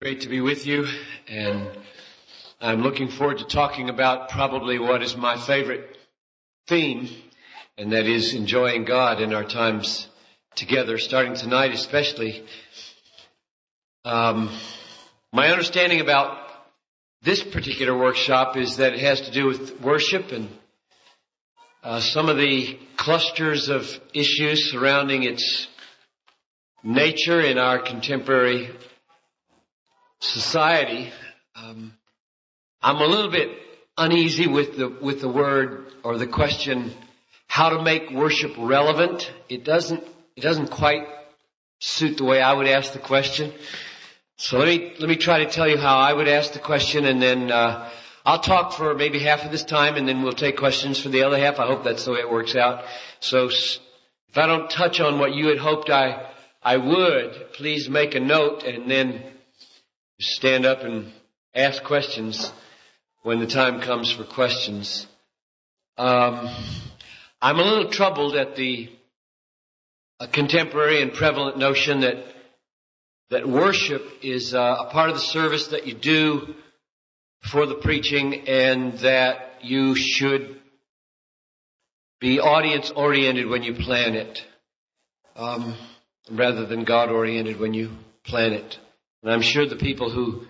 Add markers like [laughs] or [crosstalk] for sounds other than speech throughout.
Great to be with you, and I'm looking forward to talking about probably what is my favorite theme, and that is enjoying God in our times together, starting tonight especially. Um, my understanding about this particular workshop is that it has to do with worship and uh, some of the clusters of issues surrounding its nature in our contemporary society, um, I'm a little bit uneasy with the with the word or the question how to make worship relevant. It doesn't it doesn't quite suit the way I would ask the question. So let me let me try to tell you how I would ask the question, and then uh, I'll talk for maybe half of this time, and then we'll take questions for the other half. I hope that's the way it works out. So if I don't touch on what you had hoped I I would, please make a note, and then stand up and ask questions when the time comes for questions. Um, I'm a little troubled at the contemporary and prevalent notion that that worship is uh, a part of the service that you do for the preaching, and that you should be audience oriented when you plan it, um, rather than God oriented when you plan it. And I'm sure the people who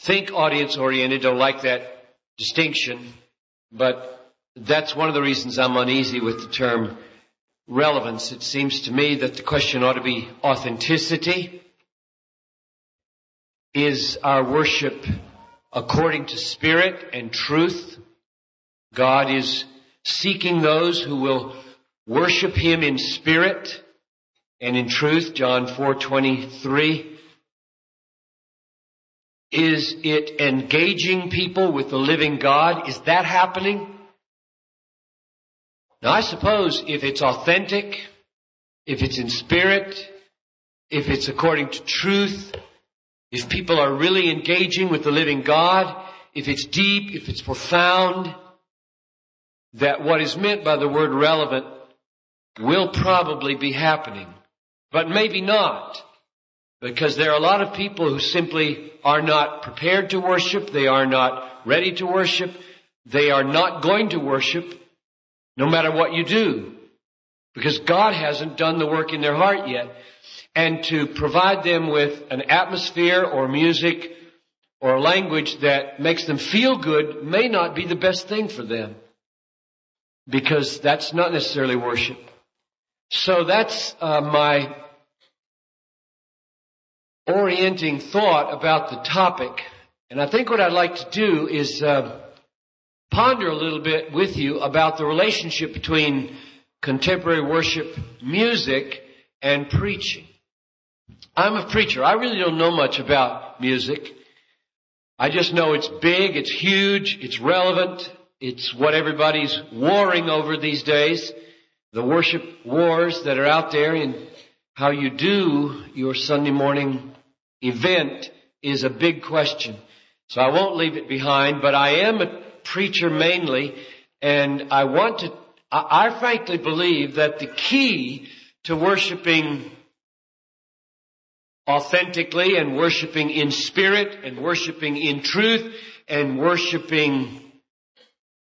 think audience oriented don't like that distinction, but that's one of the reasons I'm uneasy with the term relevance. It seems to me that the question ought to be authenticity. Is our worship according to spirit and truth? God is seeking those who will worship Him in spirit and in truth, John 4:23 is it engaging people with the living God? Is that happening? Now I suppose if it's authentic, if it's in spirit, if it's according to truth, if people are really engaging with the living God, if it's deep, if it's profound, that what is meant by the word relevant will probably be happening. But maybe not. Because there are a lot of people who simply are not prepared to worship. They are not ready to worship. They are not going to worship no matter what you do. Because God hasn't done the work in their heart yet. And to provide them with an atmosphere or music or language that makes them feel good may not be the best thing for them. Because that's not necessarily worship. So that's uh, my orienting thought about the topic. And I think what I'd like to do is uh, ponder a little bit with you about the relationship between contemporary worship music and preaching. I'm a preacher. I really don't know much about music. I just know it's big, it's huge, it's relevant, it's what everybody's warring over these days. The worship wars that are out there and how you do your Sunday morning event is a big question. So I won't leave it behind, but I am a preacher mainly, and I want to, I, I frankly believe that the key to worshiping authentically and worshiping in spirit and worshiping in truth and worshiping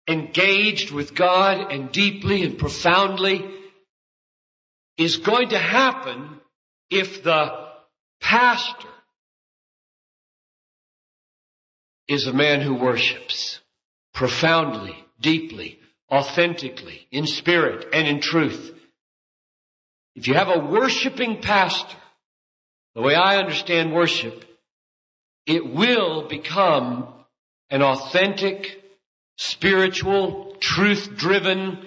engaged with God and deeply and profoundly is going to happen if the pastor is a man who worships profoundly, deeply, authentically, in spirit and in truth. If you have a worshiping pastor, the way I understand worship, it will become an authentic, spiritual, truth-driven,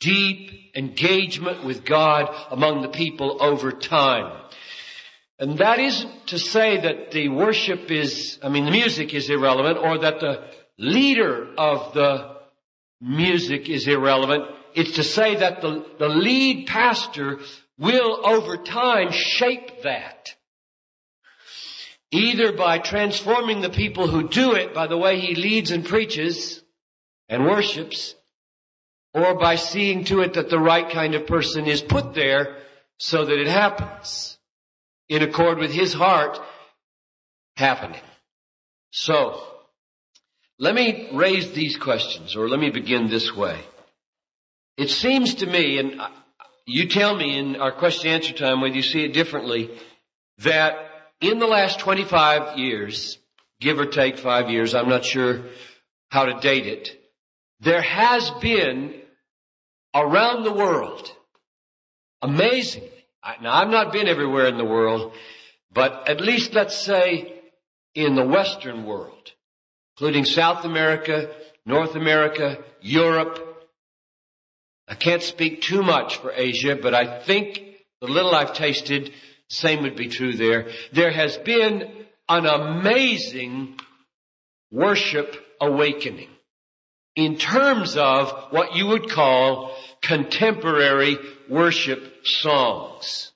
deep engagement with God among the people over time. And that isn't to say that the worship is, I mean, the music is irrelevant or that the leader of the music is irrelevant. It's to say that the, the lead pastor will over time shape that. Either by transforming the people who do it by the way he leads and preaches and worships, or by seeing to it that the right kind of person is put there so that it happens in accord with his heart happening. So, let me raise these questions, or let me begin this way. It seems to me, and you tell me in our question answer time whether you see it differently, that in the last 25 years, give or take five years, I'm not sure how to date it, there has been around the world, amazingly, now I've not been everywhere in the world, but at least let's say in the Western world, including South America, North America, Europe. I can't speak too much for Asia, but I think the little I've tasted, same would be true there. There has been an amazing worship awakening in terms of what you would call contemporary worship songs.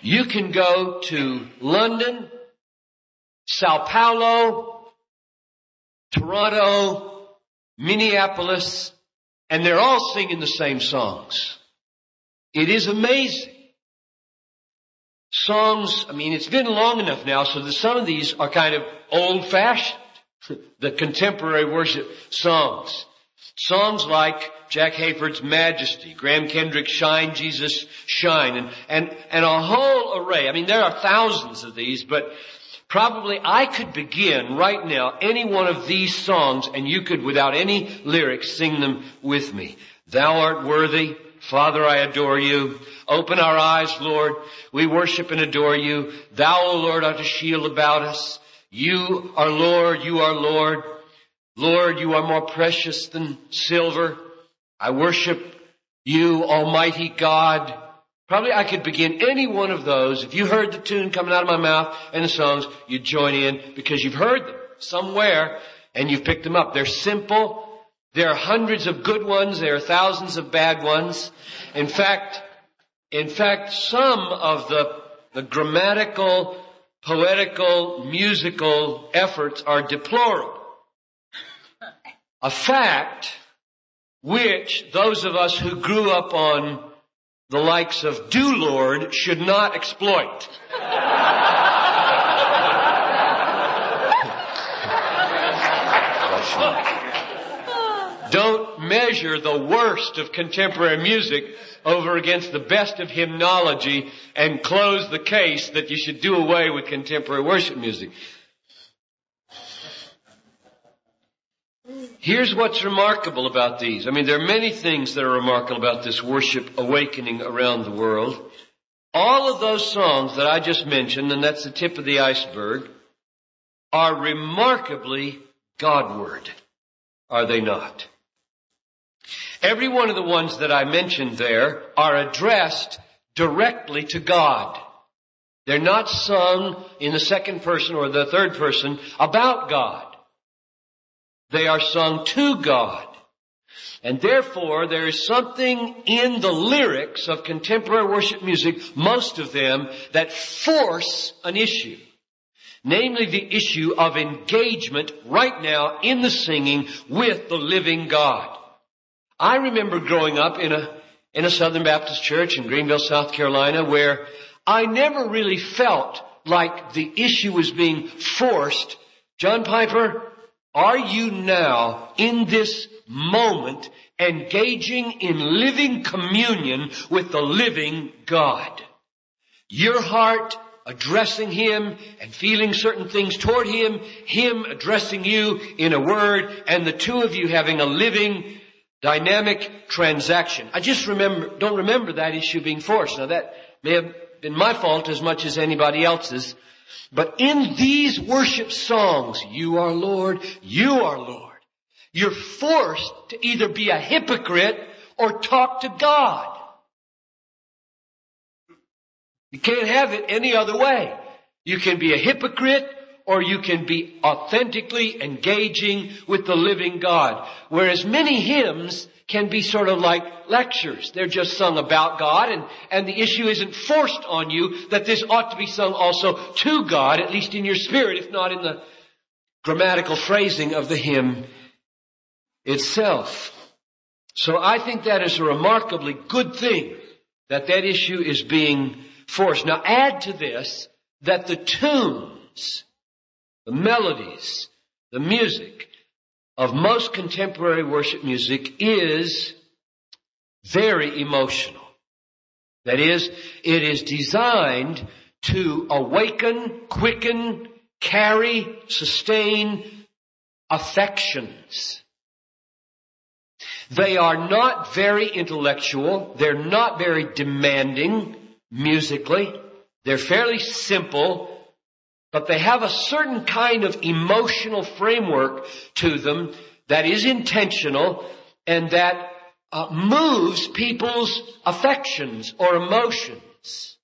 You can go to London, Sao Paulo, Toronto, Minneapolis, and they're all singing the same songs. It is amazing. Songs, I mean, it's been long enough now so that some of these are kind of old fashioned. [laughs] the contemporary worship songs. Songs like Jack Hayford's Majesty, Graham Kendrick's Shine Jesus Shine, and, and, and a whole array. I mean, there are thousands of these, but probably I could begin right now any one of these songs and you could without any lyrics sing them with me. Thou art worthy. Father, I adore you. Open our eyes, Lord. We worship and adore you. Thou, O Lord, art a shield about us. You are Lord, you are Lord. Lord, you are more precious than silver. I worship you, Almighty God. Probably I could begin any one of those. If you heard the tune coming out of my mouth and the songs, you'd join in because you've heard them somewhere and you've picked them up. They're simple. There are hundreds of good ones. There are thousands of bad ones. In fact, in fact, some of the, the grammatical poetical, musical efforts are deplorable. A fact which those of us who grew up on the likes of Do Lord should not exploit. [laughs] Don't measure the worst of contemporary music over against the best of hymnology and close the case that you should do away with contemporary worship music. Here's what's remarkable about these. I mean, there are many things that are remarkable about this worship awakening around the world. All of those songs that I just mentioned, and that's the tip of the iceberg, are remarkably Godward, are they not? Every one of the ones that I mentioned there are addressed directly to God. They're not sung in the second person or the third person about God. They are sung to God. And therefore, there is something in the lyrics of contemporary worship music, most of them, that force an issue. Namely the issue of engagement right now in the singing with the living God. I remember growing up in a, in a Southern Baptist church in Greenville, South Carolina, where I never really felt like the issue was being forced. John Piper, are you now in this moment engaging in living communion with the living God? Your heart addressing Him and feeling certain things toward Him, Him addressing you in a word, and the two of you having a living Dynamic transaction. I just remember, don't remember that issue being forced. Now that may have been my fault as much as anybody else's. But in these worship songs, you are Lord, you are Lord. You're forced to either be a hypocrite or talk to God. You can't have it any other way. You can be a hypocrite or you can be authentically engaging with the living God. Whereas many hymns can be sort of like lectures. They're just sung about God and, and the issue isn't forced on you that this ought to be sung also to God, at least in your spirit, if not in the grammatical phrasing of the hymn itself. So I think that is a remarkably good thing that that issue is being forced. Now add to this that the tunes, the melodies, the music of most contemporary worship music is very emotional. That is, it is designed to awaken, quicken, carry, sustain affections. They are not very intellectual. They're not very demanding musically. They're fairly simple, but they have a certain kind of emotional framework to them that is intentional and that uh, moves people's affections or emotions.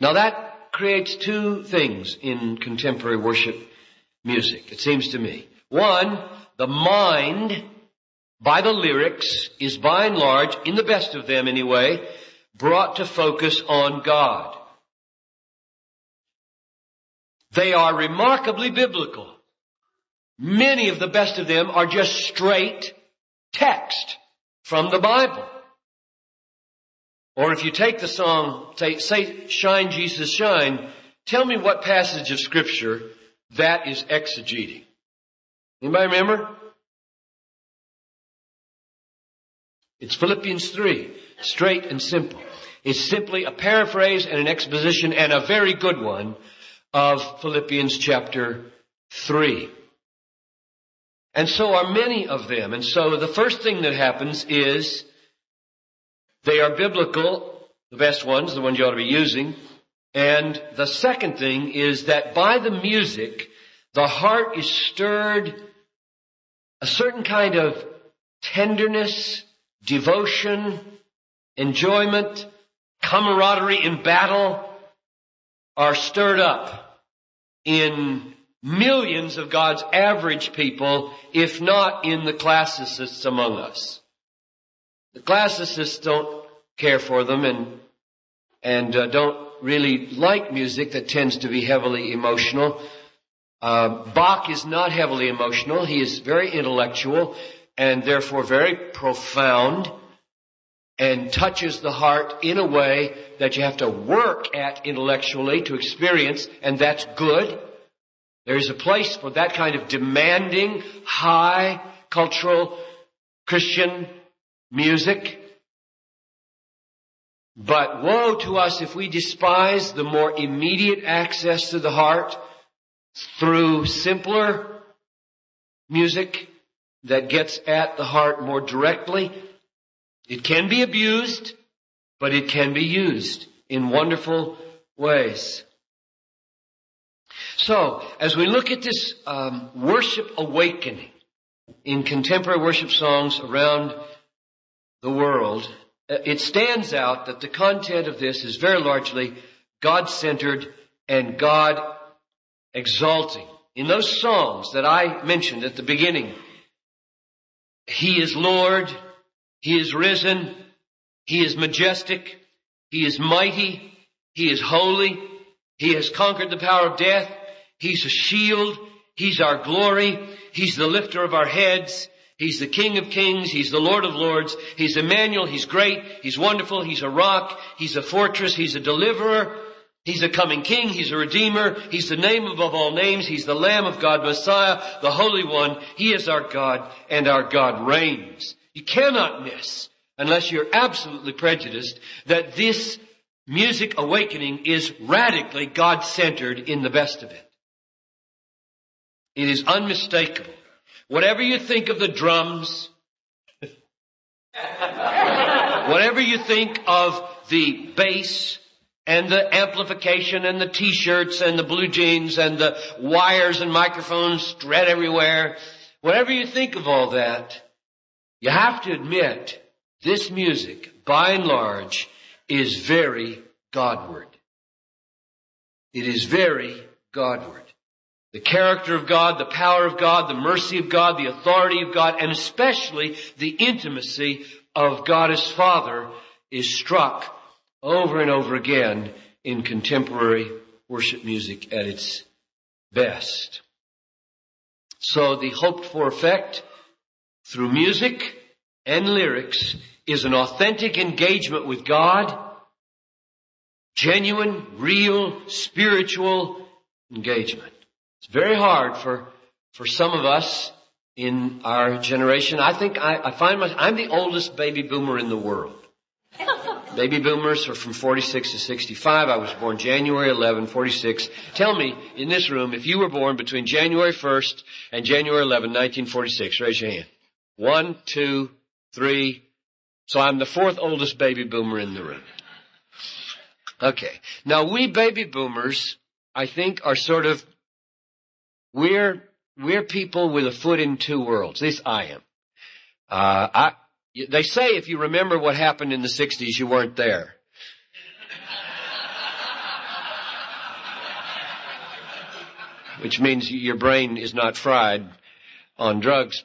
Now that creates two things in contemporary worship music, it seems to me. One, the mind by the lyrics is by and large, in the best of them anyway, brought to focus on God. They are remarkably biblical. Many of the best of them are just straight text from the Bible. Or if you take the song, say, say, shine Jesus shine, tell me what passage of scripture that is exegeting. Anybody remember? It's Philippians 3. Straight and simple. It's simply a paraphrase and an exposition and a very good one of Philippians chapter 3. And so are many of them. And so the first thing that happens is they are biblical, the best ones, the ones you ought to be using. And the second thing is that by the music, the heart is stirred a certain kind of tenderness, devotion, enjoyment, camaraderie in battle are stirred up in millions of God's average people, if not in the classicists among us. The classicists don't care for them and and uh, don't really like music that tends to be heavily emotional. Uh, Bach is not heavily emotional. He is very intellectual and therefore very profound and touches the heart in a way that you have to work at intellectually to experience, and that's good. There's a place for that kind of demanding, high cultural Christian music. But woe to us if we despise the more immediate access to the heart through simpler music that gets at the heart more directly. It can be abused, but it can be used in wonderful ways. So, as we look at this um, worship awakening in contemporary worship songs around the world, uh, it stands out that the content of this is very largely God-centered and God exalting. In those songs that I mentioned at the beginning, He is Lord, He is risen, He is majestic, He is mighty, He is holy, He has conquered the power of death, He's a shield, He's our glory, He's the lifter of our heads, He's the King of Kings. He's the Lord of Lords. He's Emmanuel. He's great. He's wonderful. He's a rock. He's a fortress. He's a deliverer. He's a coming king. He's a redeemer. He's the name above all names. He's the Lamb of God, Messiah, the Holy One. He is our God and our God reigns. You cannot miss, unless you're absolutely prejudiced, that this music awakening is radically God-centered in the best of it. It is unmistakable. Whatever you think of the drums, [laughs] whatever you think of the bass, and the amplification and the t-shirts and the blue jeans and the wires and microphones spread everywhere. Whatever you think of all that, you have to admit this music, by and large, is very Godward. It is very Godward. The character of God, the power of God, the mercy of God, the authority of God, and especially the intimacy of God as Father is struck over and over again in contemporary worship music at its best. So the hoped for effect through music and lyrics is an authentic engagement with God genuine, real, spiritual engagement. It's very hard for, for some of us in our generation. I think I, I find myself, I'm the oldest baby boomer in the world. [laughs] Baby boomers are from 46 to 65. I was born January 11, 46. Tell me, in this room, if you were born between January 1st and January 11, 1946, raise your hand. One, two, three. So I'm the fourth oldest baby boomer in the room. Okay. Now we baby boomers, I think, are sort of, we're, we're people with a foot in two worlds. At least I am. Uh, I, they say if you remember what happened in the 60s, you weren't there. Which means your brain is not fried on drugs.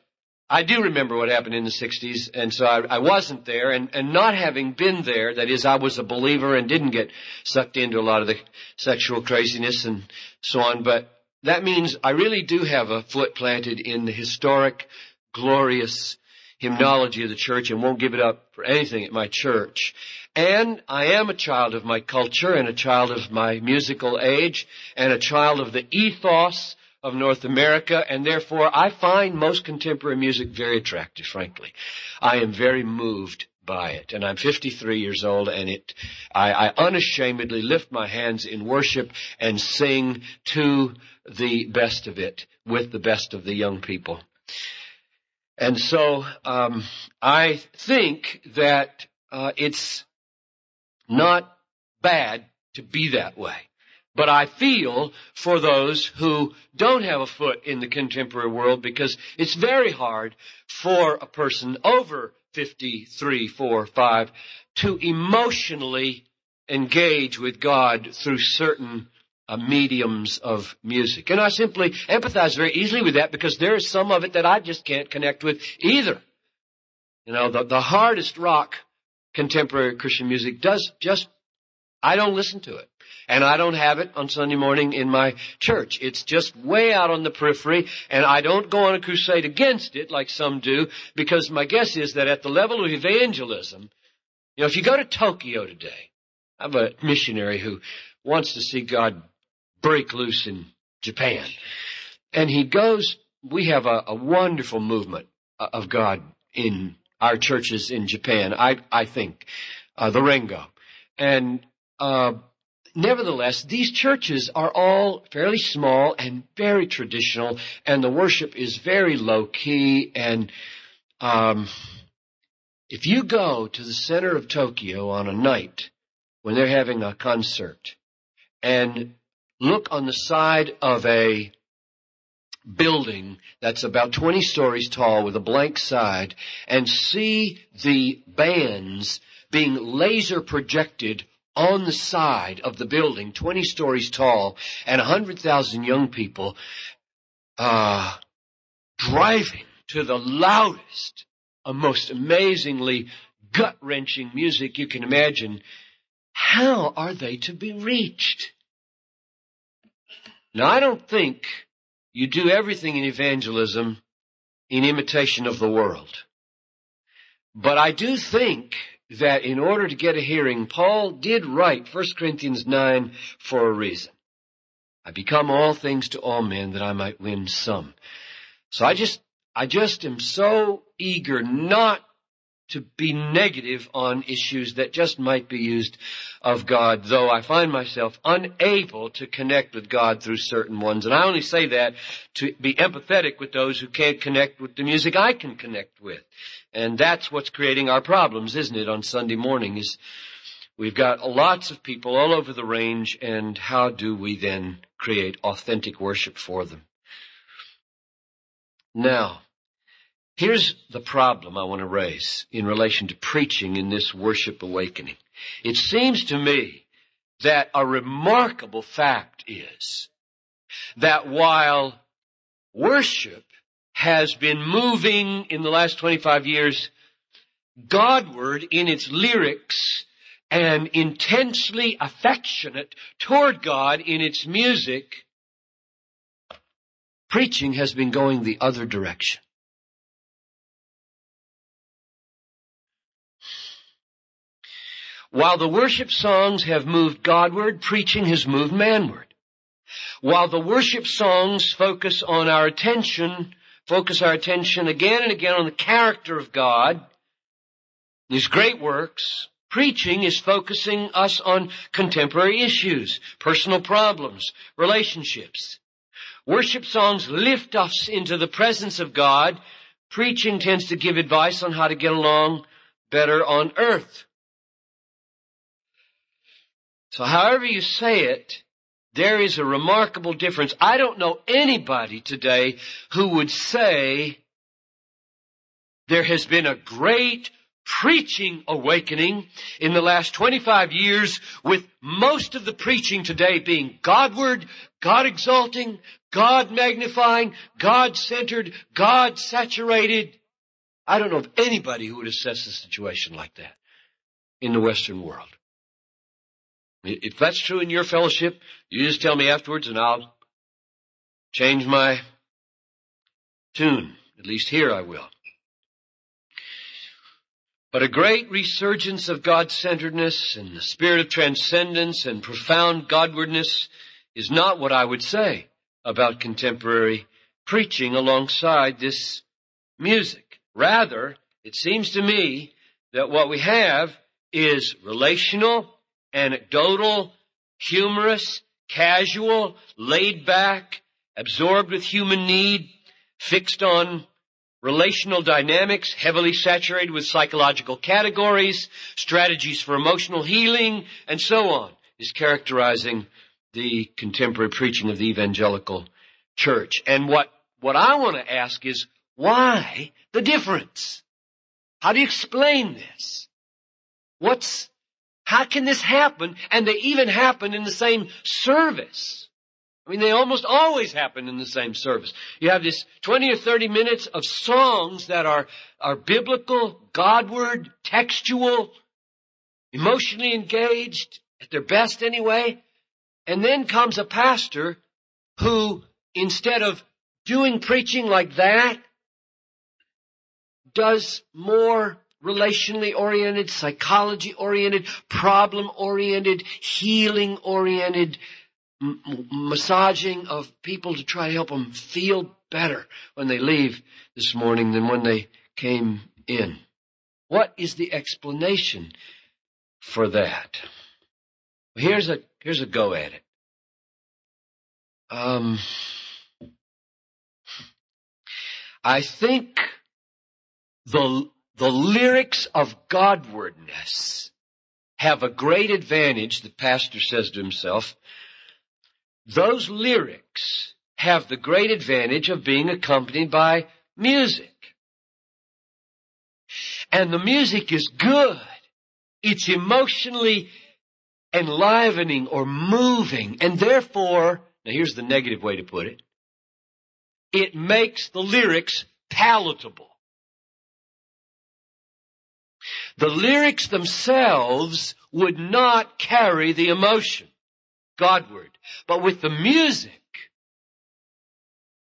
I do remember what happened in the 60s, and so I, I, wasn't there, and, and not having been there, that is, I was a believer and didn't get sucked into a lot of the sexual craziness and so on, but that means I really do have a foot planted in the historic, glorious hymnology of the church and won't give it up for anything at my church. And I am a child of my culture and a child of my musical age and a child of the ethos of North America, and therefore I find most contemporary music very attractive, frankly. I am very moved by it. And I'm 53 years old and it, I, I, unashamedly lift my hands in worship and sing to the best of it with the best of the young people. And so, um, I think that, uh, it's not bad to be that way. But I feel for those who don't have a foot in the contemporary world because it's very hard for a person over 53, 4, 5 to emotionally engage with God through certain uh, mediums of music. And I simply empathize very easily with that because there is some of it that I just can't connect with either. You know, the, the hardest rock contemporary Christian music does just, I don't listen to it. And I don't have it on Sunday morning in my church. It's just way out on the periphery and I don't go on a crusade against it like some do because my guess is that at the level of evangelism, you know, if you go to Tokyo today, I have a missionary who wants to see God break loose in Japan. And he goes, we have a, a wonderful movement of God in our churches in Japan, I, I think, uh, the Rengo. And, uh, nevertheless, these churches are all fairly small and very traditional, and the worship is very low key. And um, if you go to the center of Tokyo on a night when they're having a concert and look on the side of a building that's about 20 stories tall with a blank side and see the bands being laser projected on the side of the building, 20 stories tall, and 100,000 young people, uh, driving to the loudest, a most amazingly gut-wrenching music you can imagine. How are they to be reached? Now I don't think you do everything in evangelism in imitation of the world. But I do think that in order to get a hearing, Paul did write 1 Corinthians 9 for a reason. I become all things to all men that I might win some. So I just, I just am so eager not to be negative on issues that just might be used of God, though I find myself unable to connect with God through certain ones. And I only say that to be empathetic with those who can't connect with the music I can connect with. And that's what's creating our problems, isn't it, on Sunday morning is we've got lots of people all over the range and how do we then create authentic worship for them? Now, here's the problem I want to raise in relation to preaching in this worship awakening. It seems to me that a remarkable fact is that while worship has been moving in the last 25 years Godward in its lyrics and intensely affectionate toward God in its music, preaching has been going the other direction. While the worship songs have moved Godward, preaching has moved manward. While the worship songs focus on our attention, focus our attention again and again on the character of God, His great works, preaching is focusing us on contemporary issues, personal problems, relationships. Worship songs lift us into the presence of God. Preaching tends to give advice on how to get along better on earth. So however you say it, there is a remarkable difference. I don't know anybody today who would say there has been a great preaching awakening in the last 25 years with most of the preaching today being Godward, God exalting, God magnifying, God centered, God saturated. I don't know of anybody who would assess the situation like that in the Western world. If that's true in your fellowship, you just tell me afterwards and I'll change my tune. At least here I will. But a great resurgence of God-centeredness and the spirit of transcendence and profound Godwardness is not what I would say about contemporary preaching alongside this music. Rather, it seems to me that what we have is relational, anecdotal, humorous, casual, laid back, absorbed with human need, fixed on relational dynamics, heavily saturated with psychological categories, strategies for emotional healing, and so on, is characterizing the contemporary preaching of the evangelical church. And what, what I want to ask is, why the difference? How do you explain this? What's, how can this happen? And they even happen in the same service. I mean, they almost always happen in the same service. You have this 20 or 30 minutes of songs that are, are biblical, Godward, textual, emotionally engaged, at their best anyway. And then comes a pastor who, instead of doing preaching like that, does more relationally oriented, psychology oriented, problem oriented, healing oriented, m- massaging of people to try to help them feel better when they leave this morning than when they came in. What is the explanation for that? Here's a, here's a go at it. Um, I think the, the lyrics of Godwardness have a great advantage, the pastor says to himself, those lyrics have the great advantage of being accompanied by music. And the music is good. It's emotionally enlivening or moving. And therefore, now here's the negative way to put it. It makes the lyrics palatable. The lyrics themselves would not carry the emotion. Godward. But with the music,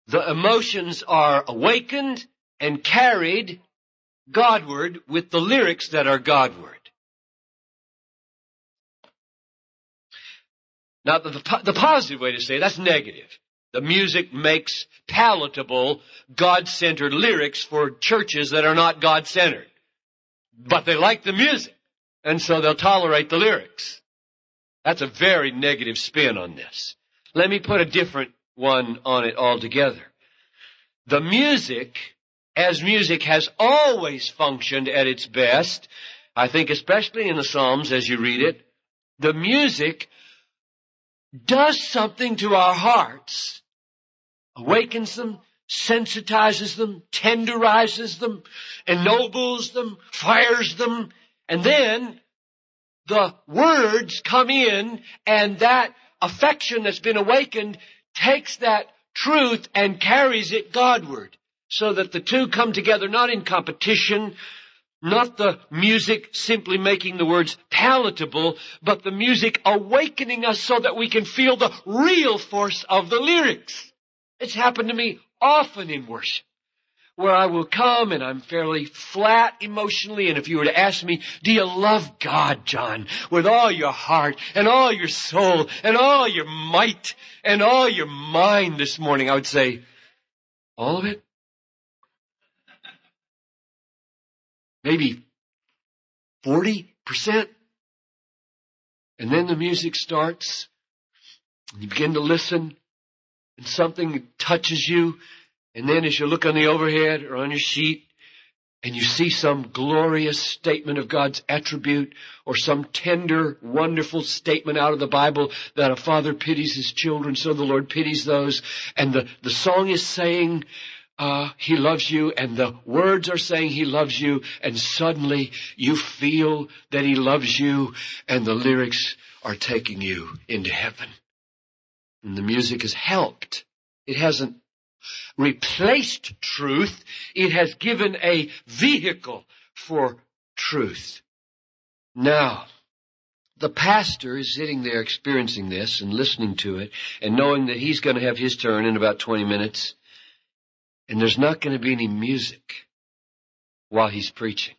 the emotions are awakened and carried Godward with the lyrics that are Godward. Now, the, the, the positive way to say it, that's negative. The music makes palatable God-centered lyrics for churches that are not God-centered. But they like the music, and so they'll tolerate the lyrics. That's a very negative spin on this. Let me put a different one on it altogether. The music, as music has always functioned at its best, I think especially in the Psalms as you read it, the music does something to our hearts, awakens them, sensitizes them, tenderizes them, ennobles them, fires them, and then the words come in and that affection that's been awakened takes that truth and carries it Godward so that the two come together not in competition, not the music simply making the words palatable, but the music awakening us so that we can feel the real force of the lyrics. It's happened to me often in worship where I will come and I'm fairly flat emotionally. And if you were to ask me, do you love God, John, with all your heart and all your soul and all your might and all your mind this morning? I would say, all of it? Maybe 40%? And then the music starts and you begin to listen and something touches you and then as you look on the overhead or on your sheet and you see some glorious statement of God's attribute or some tender, wonderful statement out of the Bible that a father pities his children, so the Lord pities those. And the, the song is saying, uh, he loves you and the words are saying he loves you and suddenly you feel that he loves you and the lyrics are taking you into heaven. And the music has helped. It hasn't replaced truth. It has given a vehicle for truth. Now, the pastor is sitting there experiencing this and listening to it and knowing that he's going to have his turn in about 20 minutes and there's not going to be any music while he's preaching.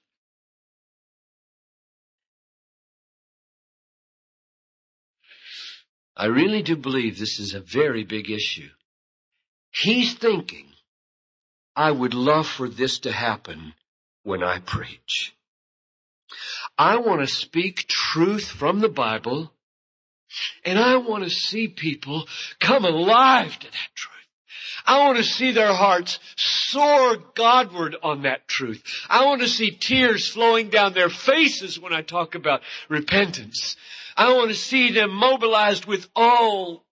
I really do believe this is a very big issue. He's thinking, I would love for this to happen when I preach. I want to speak truth from the Bible and I want to see people come alive to that truth. I want to see their hearts soar Godward on that truth. I want to see tears flowing down their faces when I talk about repentance. I want to see them mobilized with all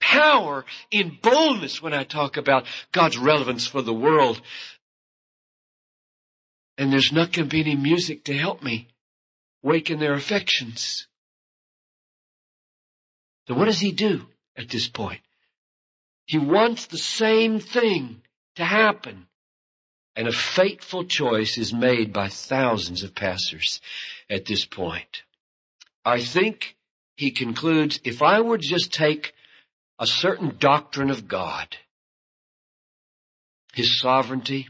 power in boldness when I talk about God's relevance for the world. And there's not going to be any music to help me waken their affections. So what does he do at this point? He wants the same thing to happen. And a fateful choice is made by thousands of pastors at this point. I think he concludes, if I would just take a certain doctrine of God. His sovereignty,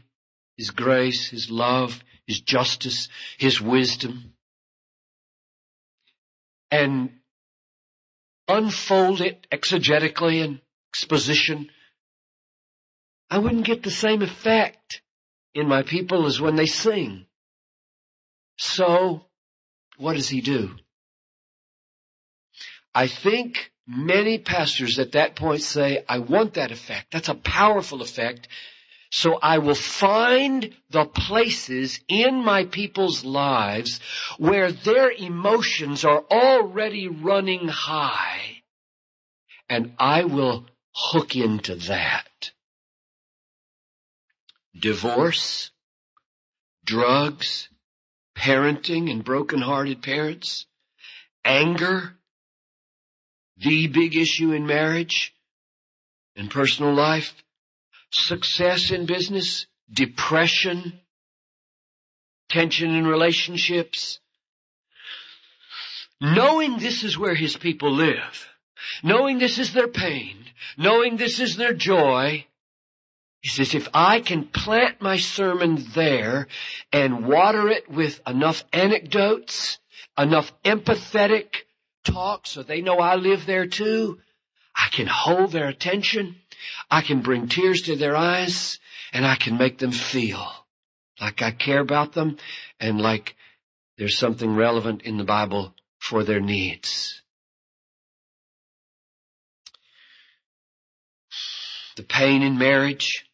His grace, His love, His justice, His wisdom. And unfold it exegetically in exposition. I wouldn't get the same effect in my people as when they sing. So, what does he do? I think Many pastors at that point say, I want that effect. That's a powerful effect. So I will find the places in my people's lives where their emotions are already running high. And I will hook into that. Divorce, drugs, parenting and broken-hearted parents, anger, the big issue in marriage and personal life, success in business, depression, tension in relationships. Knowing this is where his people live, knowing this is their pain, knowing this is their joy, he says, if I can plant my sermon there and water it with enough anecdotes, enough empathetic talk so they know I live there too. I can hold their attention. I can bring tears to their eyes and I can make them feel like I care about them and like there's something relevant in the Bible for their needs. The pain in marriage,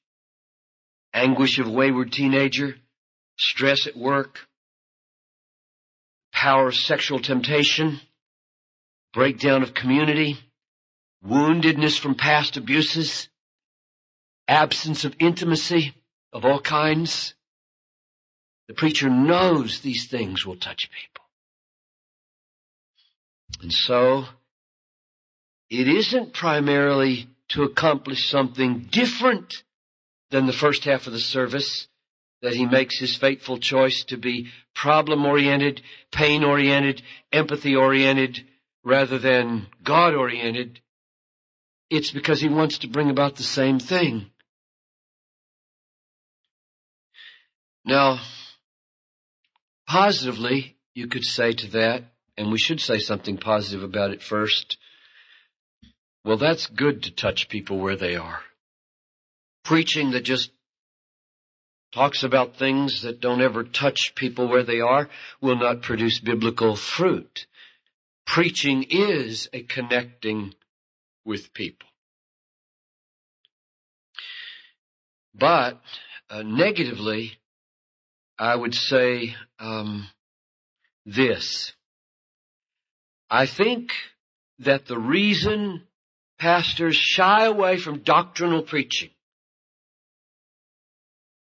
anguish of wayward teenager, stress at work, power of sexual temptation, breakdown of community, woundedness from past abuses, absence of intimacy of all kinds. The preacher knows these things will touch people. And so, it isn't primarily to accomplish something different than the first half of the service that he makes his fateful choice to be problem oriented, pain oriented, empathy oriented, rather than God oriented, it's because he wants to bring about the same thing. Now, positively, you could say to that, and we should say something positive about it first. Well, that's good to touch people where they are. Preaching that just talks about things that don't ever touch people where they are will not produce biblical fruit. Preaching is a connecting with people. But uh, negatively, I would say um, this. I think that the reason pastors shy away from doctrinal preaching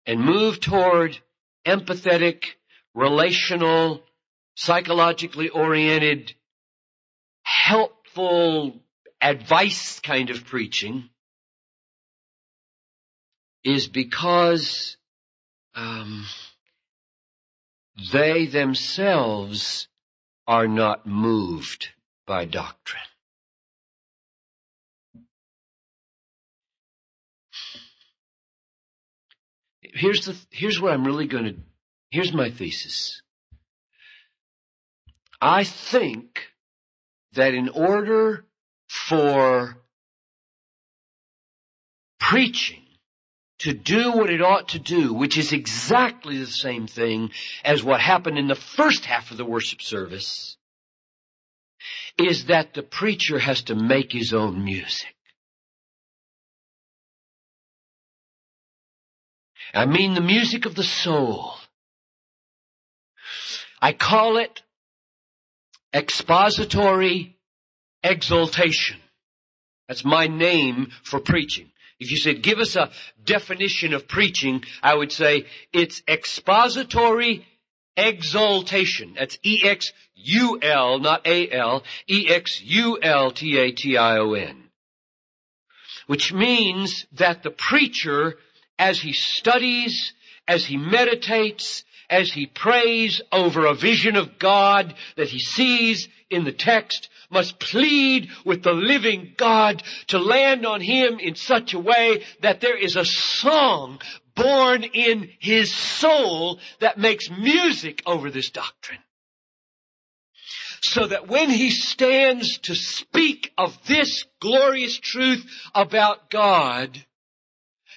and move toward empathetic, relational, psychologically oriented, helpful advice kind of preaching is because um, they themselves are not moved by doctrine. Here's the, here's what I'm really going to, here's my thesis. I think that in order for preaching to do what it ought to do, which is exactly the same thing as what happened in the first half of the worship service, is that the preacher has to make his own music. I mean the music of the soul. I call it expository exultation. That's my name for preaching. If you said, give us a definition of preaching, I would say it's expository exultation. That's E-X-U-L, not A-L, E-X-U-L-T-A-T-I-O-N. Which means that the preacher, as he studies, as he meditates, as he prays over a vision of God that he sees in the text, must plead with the living God to land on him in such a way that there is a song born in his soul that makes music over this doctrine. So that when he stands to speak of this glorious truth about God,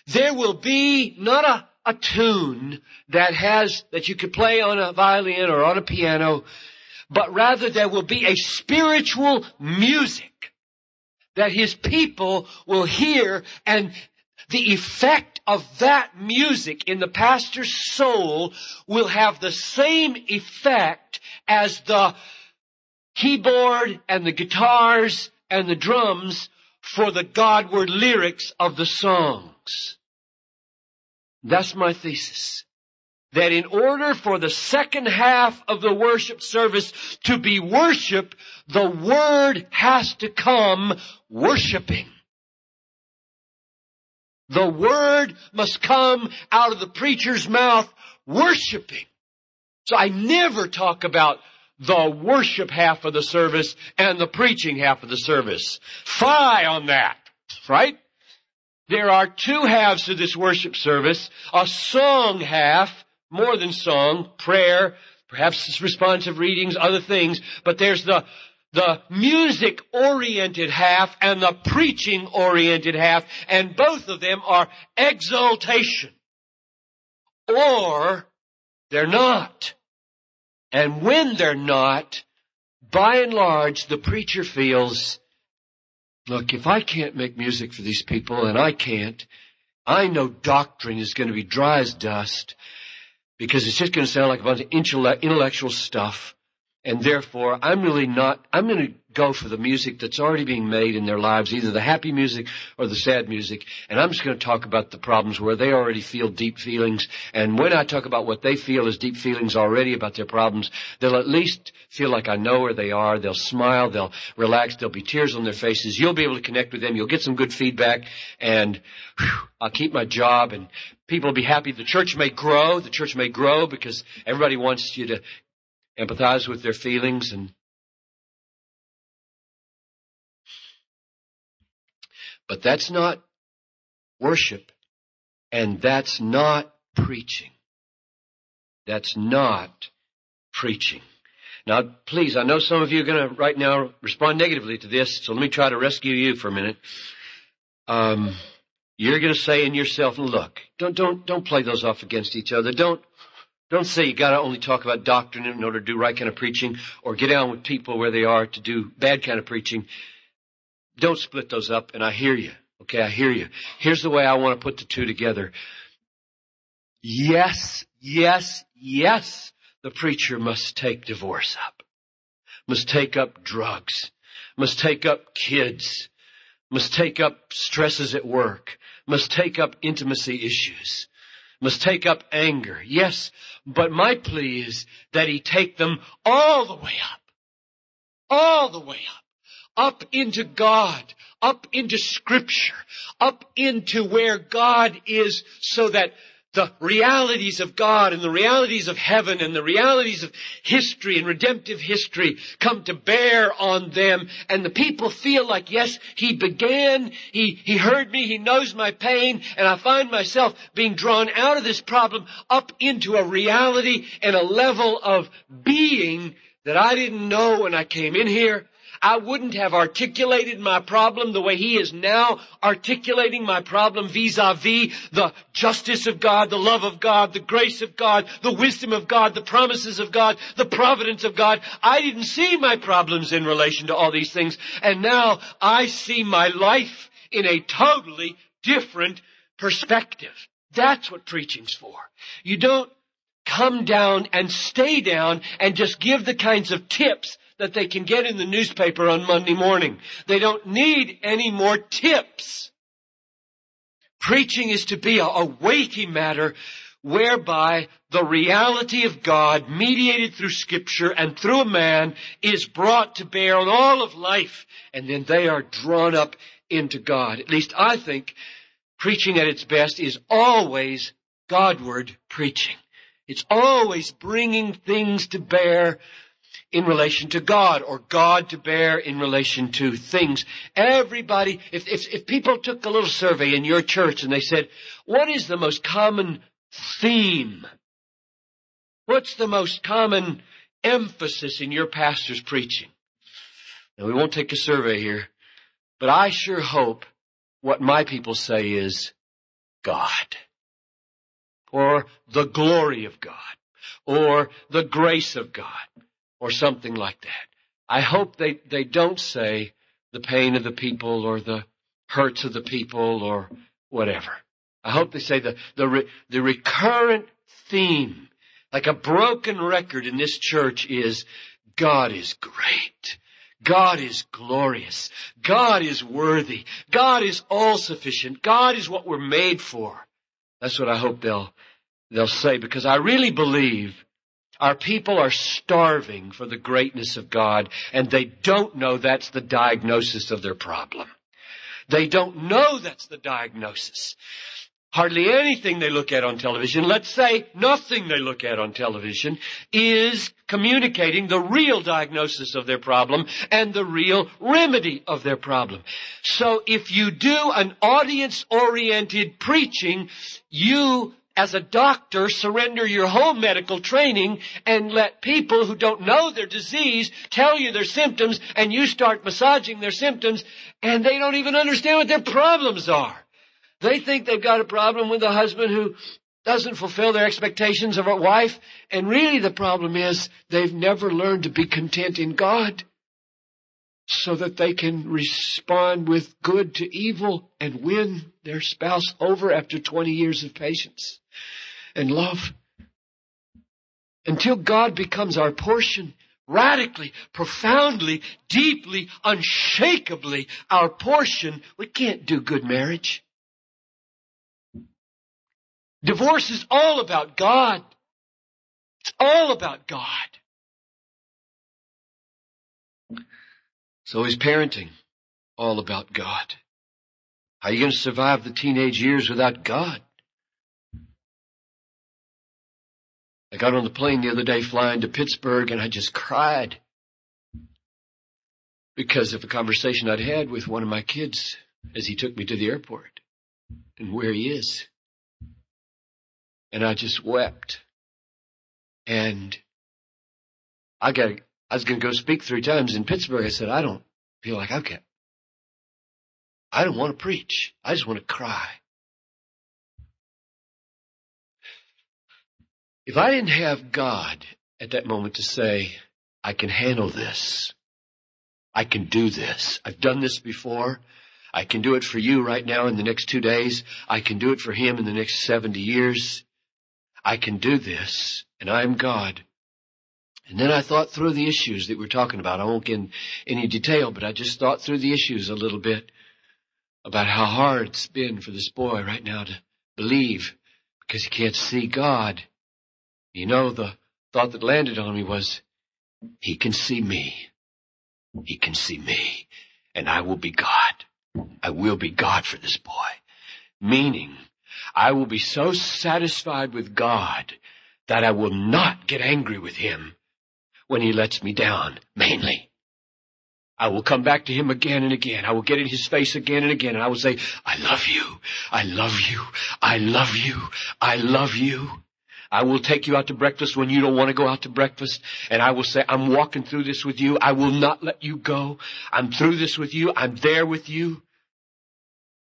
there will be not a, a tune that has, that you could play on a violin or on a piano but rather there will be a spiritual music that his people will hear and the effect of that music in the pastor's soul will have the same effect as the keyboard and the guitars and the drums for the Godward lyrics of the That's my thesis that in order for the second half of the worship service to be worship, the word has to come worshiping. The word must come out of the preacher's mouth worshiping. So I never talk about the worship half of the service and the preaching half of the service. Fie on that, right? There are two halves to this worship service, a song half more than song, prayer, perhaps responsive readings, other things, but there's the, the music oriented half and the preaching oriented half, and both of them are exultation. Or they're not. And when they're not, by and large, the preacher feels, look, if I can't make music for these people, and I can't, I know doctrine is going to be dry as dust, because it's just going to sound like a bunch of intellectual stuff. And therefore, I'm really not, I'm going to go for the music that's already being made in their lives, either the happy music or the sad music. And I'm just going to talk about the problems where they already feel deep feelings. And when I talk about what they feel as deep feelings already about their problems, they'll at least feel like I know where they are. They'll smile. They'll relax. There'll be tears on their faces. You'll be able to connect with them. You'll get some good feedback and whew, I'll keep my job and people will be happy. The church may grow. The church may grow because everybody wants you to empathize with their feelings and But that's not worship and that's not preaching. That's not preaching. Now, please, I know some of you are going to right now respond negatively to this, so let me try to rescue you for a minute. Um, you're going to say in yourself, look, don't, don't, don't play those off against each other. Don't, don't say you gotta only talk about doctrine in order to do right kind of preaching or get down with people where they are to do bad kind of preaching. Don't split those up and I hear you. Okay, I hear you. Here's the way I want to put the two together. Yes, yes, yes, the preacher must take divorce up, must take up drugs, must take up kids, must take up stresses at work, must take up intimacy issues, must take up anger. Yes, but my plea is that he take them all the way up. All the way up. Up into God. Up into scripture. Up into where God is so that the realities of God and the realities of heaven and the realities of history and redemptive history come to bear on them and the people feel like, yes, He began, He, He heard me, He knows my pain, and I find myself being drawn out of this problem up into a reality and a level of being that I didn't know when I came in here I wouldn't have articulated my problem the way he is now articulating my problem vis-a-vis the justice of God, the love of God, the grace of God, the wisdom of God, the promises of God, the providence of God. I didn't see my problems in relation to all these things. And now I see my life in a totally different perspective. That's what preaching's for. You don't come down and stay down and just give the kinds of tips that they can get in the newspaper on Monday morning. They don't need any more tips. Preaching is to be a, a weighty matter whereby the reality of God, mediated through scripture and through a man, is brought to bear on all of life, and then they are drawn up into God. At least I think preaching at its best is always Godward preaching. It's always bringing things to bear in relation to God or God to bear in relation to things. Everybody, if, if, if people took a little survey in your church and they said, what is the most common theme? What's the most common emphasis in your pastor's preaching? Now we won't take a survey here, but I sure hope what my people say is God or the glory of God or the grace of God or something like that. I hope they, they don't say the pain of the people or the hurts of the people or whatever. I hope they say the, the, re, the recurrent theme, like a broken record in this church is God is great. God is glorious. God is worthy. God is all sufficient. God is what we're made for. That's what I hope they'll, they'll say because I really believe our people are starving for the greatness of God and they don't know that's the diagnosis of their problem. They don't know that's the diagnosis. Hardly anything they look at on television, let's say nothing they look at on television, is communicating the real diagnosis of their problem and the real remedy of their problem. So if you do an audience-oriented preaching, you as a doctor, surrender your whole medical training and let people who don't know their disease tell you their symptoms and you start massaging their symptoms and they don't even understand what their problems are. They think they've got a problem with a husband who doesn't fulfill their expectations of a wife and really the problem is they've never learned to be content in God so that they can respond with good to evil and win their spouse over after 20 years of patience and love. Until God becomes our portion, radically, profoundly, deeply, unshakably our portion, we can't do good marriage. Divorce is all about God. It's all about God. So is parenting all about God. How are you going to survive the teenage years without God? I got on the plane the other day flying to Pittsburgh and I just cried because of a conversation I'd had with one of my kids as he took me to the airport and where he is. And I just wept And I got, I was going to go speak three times in Pittsburgh. I said, I don't feel like I can. I don't want to preach. I just want to cry. If I didn't have God at that moment to say, I can handle this. I can do this. I've done this before. I can do it for you right now in the next two days. I can do it for him in the next 70 years. I can do this, and I'm God. And then I thought through the issues that we're talking about. I won't get in any detail, but I just thought through the issues a little bit about how hard it's been for this boy right now to believe because he can't see God. You know, the thought that landed on me was, he can see me. He can see me and I will be God. I will be God for this boy. Meaning, I will be so satisfied with God that I will not get angry with him when he lets me down, mainly. I will come back to him again and again. I will get in his face again and again and I will say, I love you. I love you. I love you. I love you. I will take you out to breakfast when you don't want to go out to breakfast. And I will say, I'm walking through this with you. I will not let you go. I'm through this with you. I'm there with you.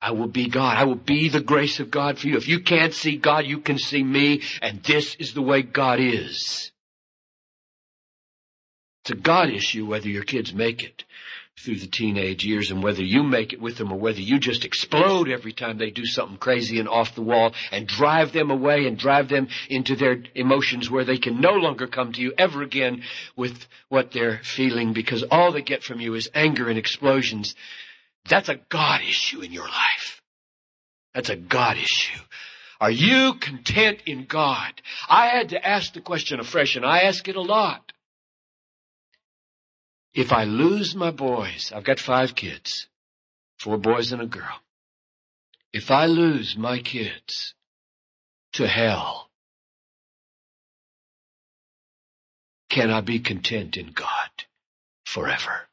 I will be God. I will be the grace of God for you. If you can't see God, you can see me. And this is the way God is. It's a God issue whether your kids make it through the teenage years and whether you make it with them or whether you just explode every time they do something crazy and off the wall and drive them away and drive them into their emotions where they can no longer come to you ever again with what they're feeling because all they get from you is anger and explosions. That's a God issue in your life. That's a God issue. Are you content in God? I had to ask the question afresh and I ask it a lot. If I lose my boys, I've got five kids, four boys and a girl. If I lose my kids to hell, can I be content in God forever?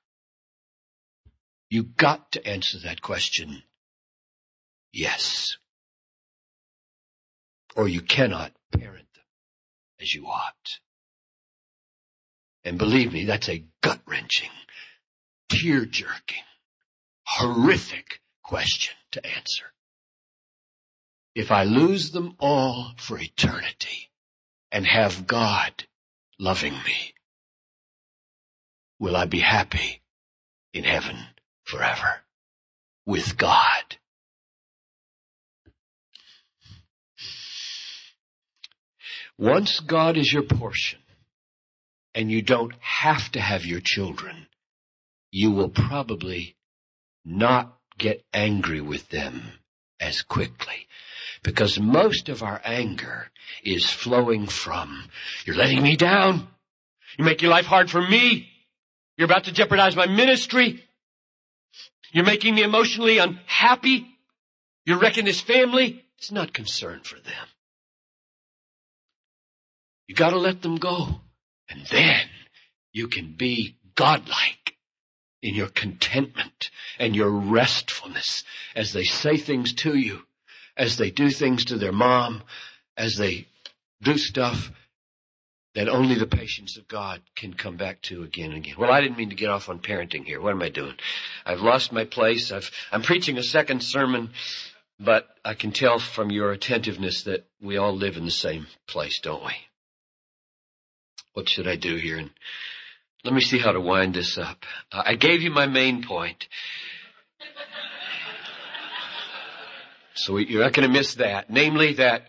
You got to answer that question. Yes. Or you cannot parent them as you ought. And believe me, that's a gut wrenching, tear jerking, horrific question to answer. If I lose them all for eternity and have God loving me, will I be happy in heaven forever with God? Once God is your portion, and you don't have to have your children, you will probably not get angry with them as quickly. Because most of our anger is flowing from, you're letting me down. You make your life hard for me. You're about to jeopardize my ministry. You're making me emotionally unhappy. You're wrecking this family. It's not concern for them. You gotta let them go. And then you can be godlike in your contentment and your restfulness as they say things to you, as they do things to their mom, as they do stuff that only the patience of God can come back to again and again. Well, I didn't mean to get off on parenting here. What am I doing? I've lost my place. I've, I'm preaching a second sermon, but I can tell from your attentiveness that we all live in the same place, don't we? what should I do here? And let me see how to wind this up. I gave you my main point. So you're not going to miss that. Namely that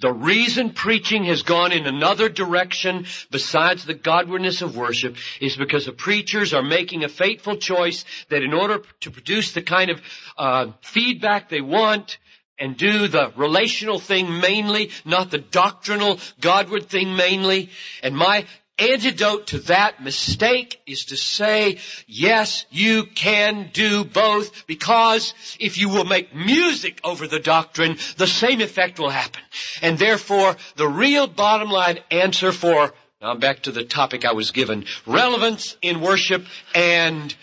the reason preaching has gone in another direction besides the godliness of worship is because the preachers are making a fateful choice that in order to produce the kind of uh, feedback they want, and do the relational thing mainly, not the doctrinal Godward thing mainly. And my antidote to that mistake is to say, yes, you can do both because if you will make music over the doctrine, the same effect will happen. And therefore, the real bottom line answer for, now back to the topic I was given, relevance in worship and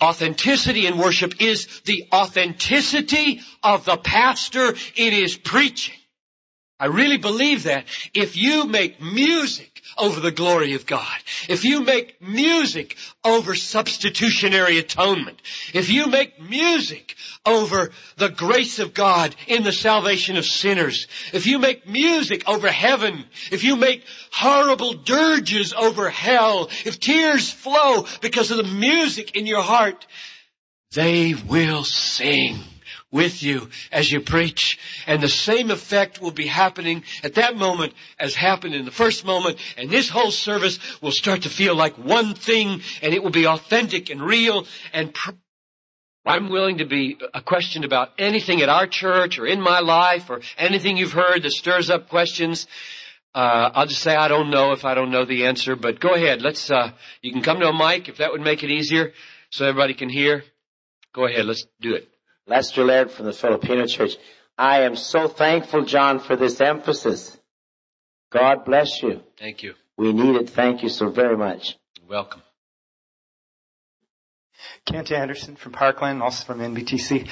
Authenticity in worship is the authenticity of the pastor in his preaching. I really believe that if you make music over the glory of God, if you make music over substitutionary atonement, if you make music over the grace of God in the salvation of sinners, if you make music over heaven, if you make horrible dirges over hell, if tears flow because of the music in your heart, they will sing with you as you preach. And the same effect will be happening at that moment as happened in the first moment. And this whole service will start to feel like one thing and it will be authentic and real and pr- I'm willing to be questioned about anything at our church or in my life or anything you've heard that stirs up questions. Uh, I'll just say I don't know if I don't know the answer, but go ahead. Let's. Uh, you can come to a mic if that would make it easier, so everybody can hear. Go ahead. Let's do it. Lester Laird from the Filipino Church. I am so thankful, John, for this emphasis. God bless you. Thank you. We need it. Thank you so very much. Welcome. Kent Anderson from Parkland, also from NBTC.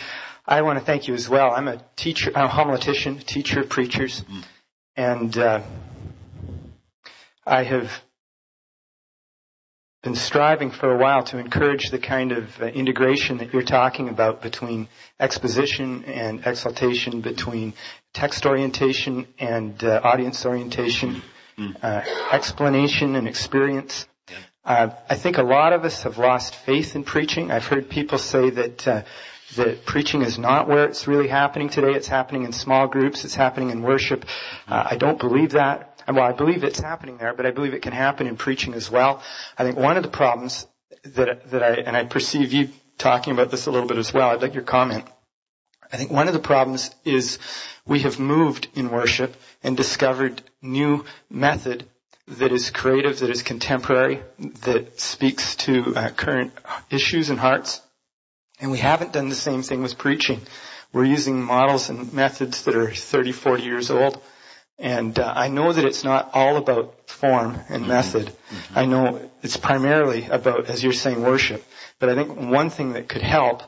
I want to thank you as well. I'm a teacher, I'm a homiletician, teacher of preachers, mm. and uh, I have been striving for a while to encourage the kind of uh, integration that you're talking about between exposition and exultation, between text orientation and uh, audience orientation, mm. uh, explanation and experience. Uh, I think a lot of us have lost faith in preaching. I've heard people say that uh, that preaching is not where it's really happening today. It's happening in small groups. It's happening in worship. Uh, I don't believe that. Well, I believe it's happening there, but I believe it can happen in preaching as well. I think one of the problems that, that I, and I perceive you talking about this a little bit as well, I'd like your comment. I think one of the problems is we have moved in worship and discovered new method that is creative, that is contemporary, that speaks to uh, current issues and hearts. And we haven't done the same thing with preaching. We're using models and methods that are 30, 40 years old and uh, I know that it's not all about form and mm-hmm. method. Mm-hmm. I know it's primarily about, as you're saying, worship. But I think one thing that could help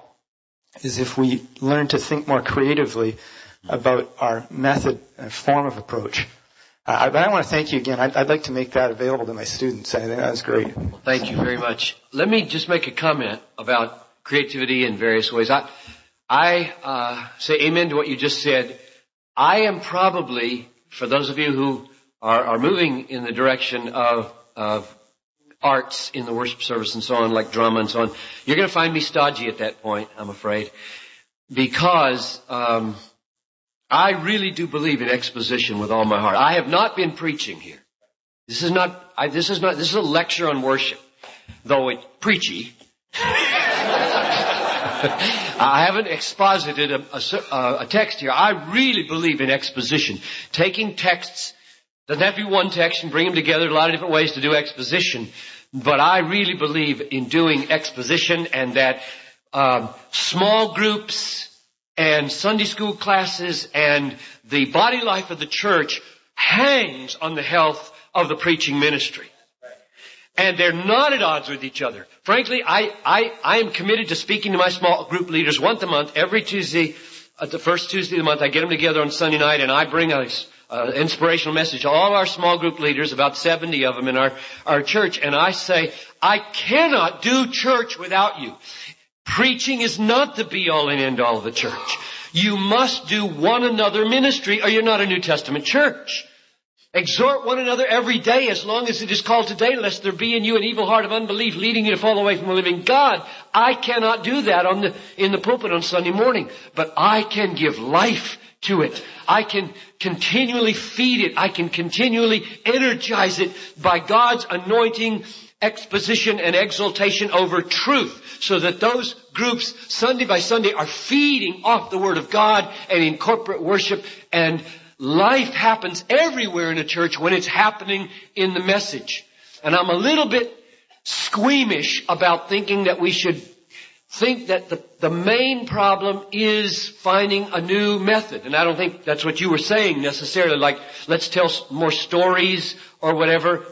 is if we learn to think more creatively about our method and form of approach. Uh, but I want to thank you again. I'd, I'd, like to make that available to my students. I think that was great. Well, thank you very much. Let me just make a comment about creativity in various ways. I, I uh, say amen to what you just said. I am probably for those of you who are, are moving in the direction of, of arts in the worship service and so on, like drama and so on, you're going to find me stodgy at that point, I'm afraid, because um, I really do believe in exposition with all my heart. I have not been preaching here. This is not. I, this is not. This is a lecture on worship, though it's preachy. [laughs] [laughs] I haven't exposited a, a, a, text here. I really believe in exposition. Taking texts, doesn't have to be one text and bring them together. A lot of different ways to do exposition. But I really believe in doing exposition and that um, small groups and Sunday school classes and the body life of the church hangs on the health of the preaching ministry and they're not at odds with each other. Frankly, I, I, I am committed to speaking to my small group leaders once a month, every Tuesday, at the first Tuesday of the month. I get them together on Sunday night and I bring a, uh, inspirational message to all our small group leaders, about 70 of them in our, our church, and I say, I cannot do church without you. Preaching is not the be all and end all of the church. You must do one another ministry or you're not a New Testament church. Exhort one another every day as long as it is called today, lest there be in you an evil heart of unbelief leading you to fall away from the living God. I cannot do that on the, in the pulpit on Sunday morning, but I can give life to it. I can continually feed it. I can continually energize it by God's anointing, exposition, and exultation over truth so that those groups Sunday by Sunday are feeding off the Word of God and in corporate worship and Life happens everywhere in a church when it's happening in the message. And I'm a little bit squeamish about thinking that we should think that the, the main problem is finding a new method. And I don't think that's what you were saying necessarily, like let's tell more stories or whatever.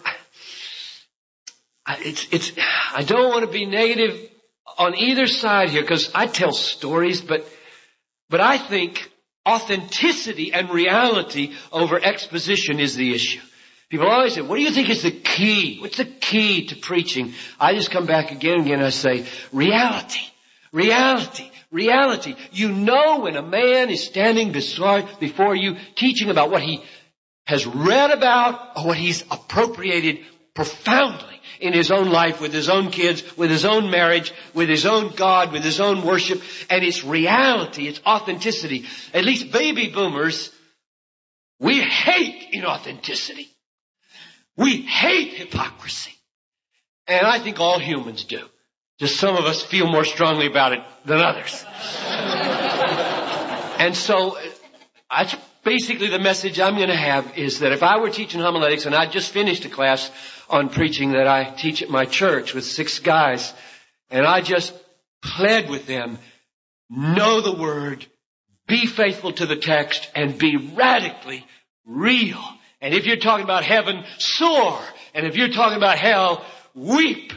It's, it's, I don't want to be negative on either side here because I tell stories, but, but I think authenticity and reality over exposition is the issue. People always say, what do you think is the key? What's the key to preaching? I just come back again and again and I say, reality, reality, reality. You know when a man is standing before you teaching about what he has read about or what he's appropriated profoundly in his own life, with his own kids, with his own marriage, with his own God, with his own worship, and it's reality, it's authenticity. At least baby boomers, we hate inauthenticity. We hate hypocrisy. And I think all humans do. Just some of us feel more strongly about it than others. [laughs] and so, that's basically the message I'm going to have is that if I were teaching homiletics and I just finished a class on preaching that I teach at my church with six guys, and I just pled with them, know the word, be faithful to the text, and be radically real. And if you're talking about heaven, soar. And if you're talking about hell, weep.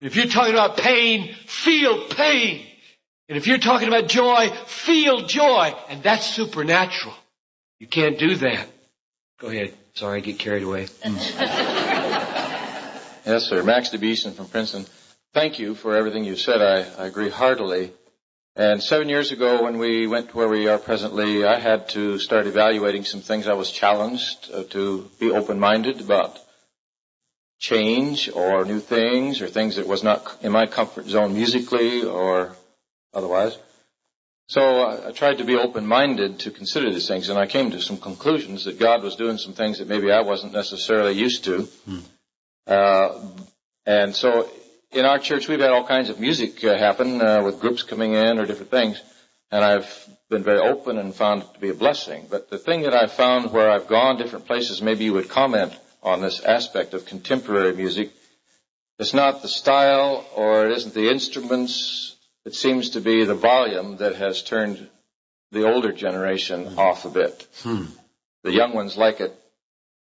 If you're talking about pain, feel pain. And if you're talking about joy, feel joy. And that's supernatural. You can't do that. Go ahead. Sorry, I get carried away. [laughs] yes, sir. Max DeBeeson from Princeton. Thank you for everything you've said. I, I agree heartily. And seven years ago, when we went to where we are presently, I had to start evaluating some things. I was challenged uh, to be open-minded about change or new things or things that was not in my comfort zone musically or otherwise. So uh, I tried to be open-minded to consider these things, and I came to some conclusions that God was doing some things that maybe I wasn't necessarily used to. Hmm. Uh, and so in our church, we've had all kinds of music uh, happen uh, with groups coming in or different things, and I've been very open and found it to be a blessing. But the thing that I've found where I've gone different places, maybe you would comment on this aspect of contemporary music. It's not the style or it isn't the instruments. It seems to be the volume that has turned the older generation off a bit. Hmm. The young ones like it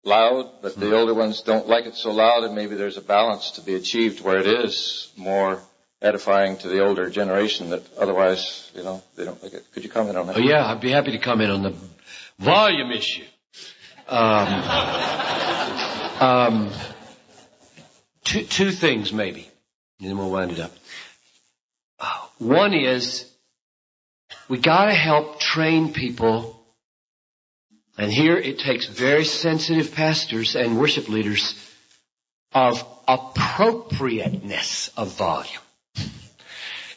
loud, but the older ones don't like it so loud, and maybe there's a balance to be achieved where it is more edifying to the older generation that otherwise, you know, they don't like it. Could you comment on that? Oh yeah, I'd be happy to comment on the volume issue. Um, um, two, two things maybe, and then we'll wind it up. One is we gotta help train people and here it takes very sensitive pastors and worship leaders of appropriateness of volume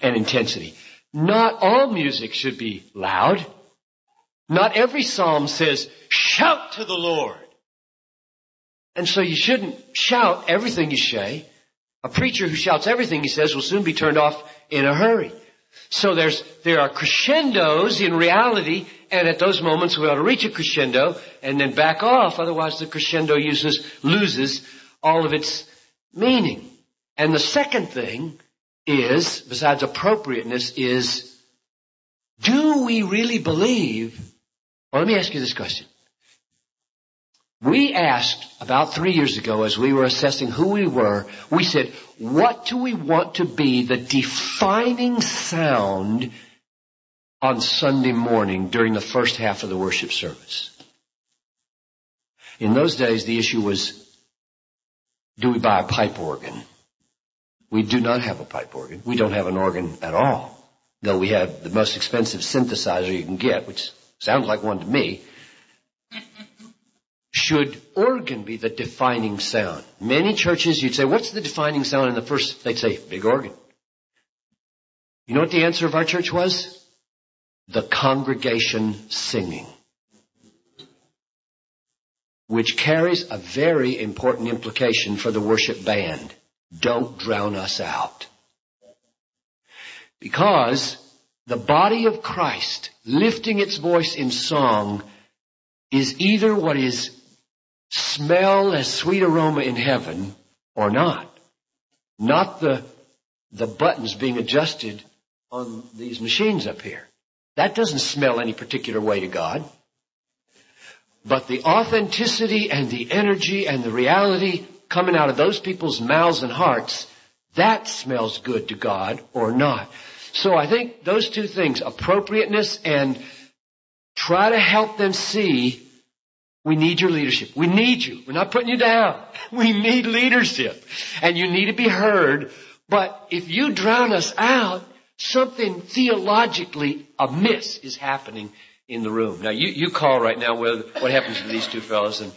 and intensity. Not all music should be loud. Not every psalm says, shout to the Lord. And so you shouldn't shout everything you say. A preacher who shouts everything he says will soon be turned off in a hurry. So there's, there are crescendos in reality, and at those moments we ought to reach a crescendo and then back off, otherwise the crescendo uses, loses all of its meaning. And the second thing is, besides appropriateness, is, do we really believe, well let me ask you this question. We asked about three years ago as we were assessing who we were, we said, what do we want to be the defining sound on Sunday morning during the first half of the worship service? In those days, the issue was, do we buy a pipe organ? We do not have a pipe organ. We don't have an organ at all. Though we have the most expensive synthesizer you can get, which sounds like one to me should organ be the defining sound? Many churches, you'd say, what's the defining sound in the first? They'd say, big organ. You know what the answer of our church was? The congregation singing. Which carries a very important implication for the worship band. Don't drown us out. Because the body of Christ lifting its voice in song is either what is smell a sweet aroma in heaven or not. Not the, the buttons being adjusted on these machines up here. That doesn't smell any particular way to God. But the authenticity and the energy and the reality coming out of those people's mouths and hearts, that smells good to God or not. So I think those two things, appropriateness and try to help them see we need your leadership. We need you. We're not putting you down. [laughs] We need leadership. And you need to be heard. But if you drown us out, something theologically amiss is happening in the room. Now you, you call right now with what happens to these two fellows and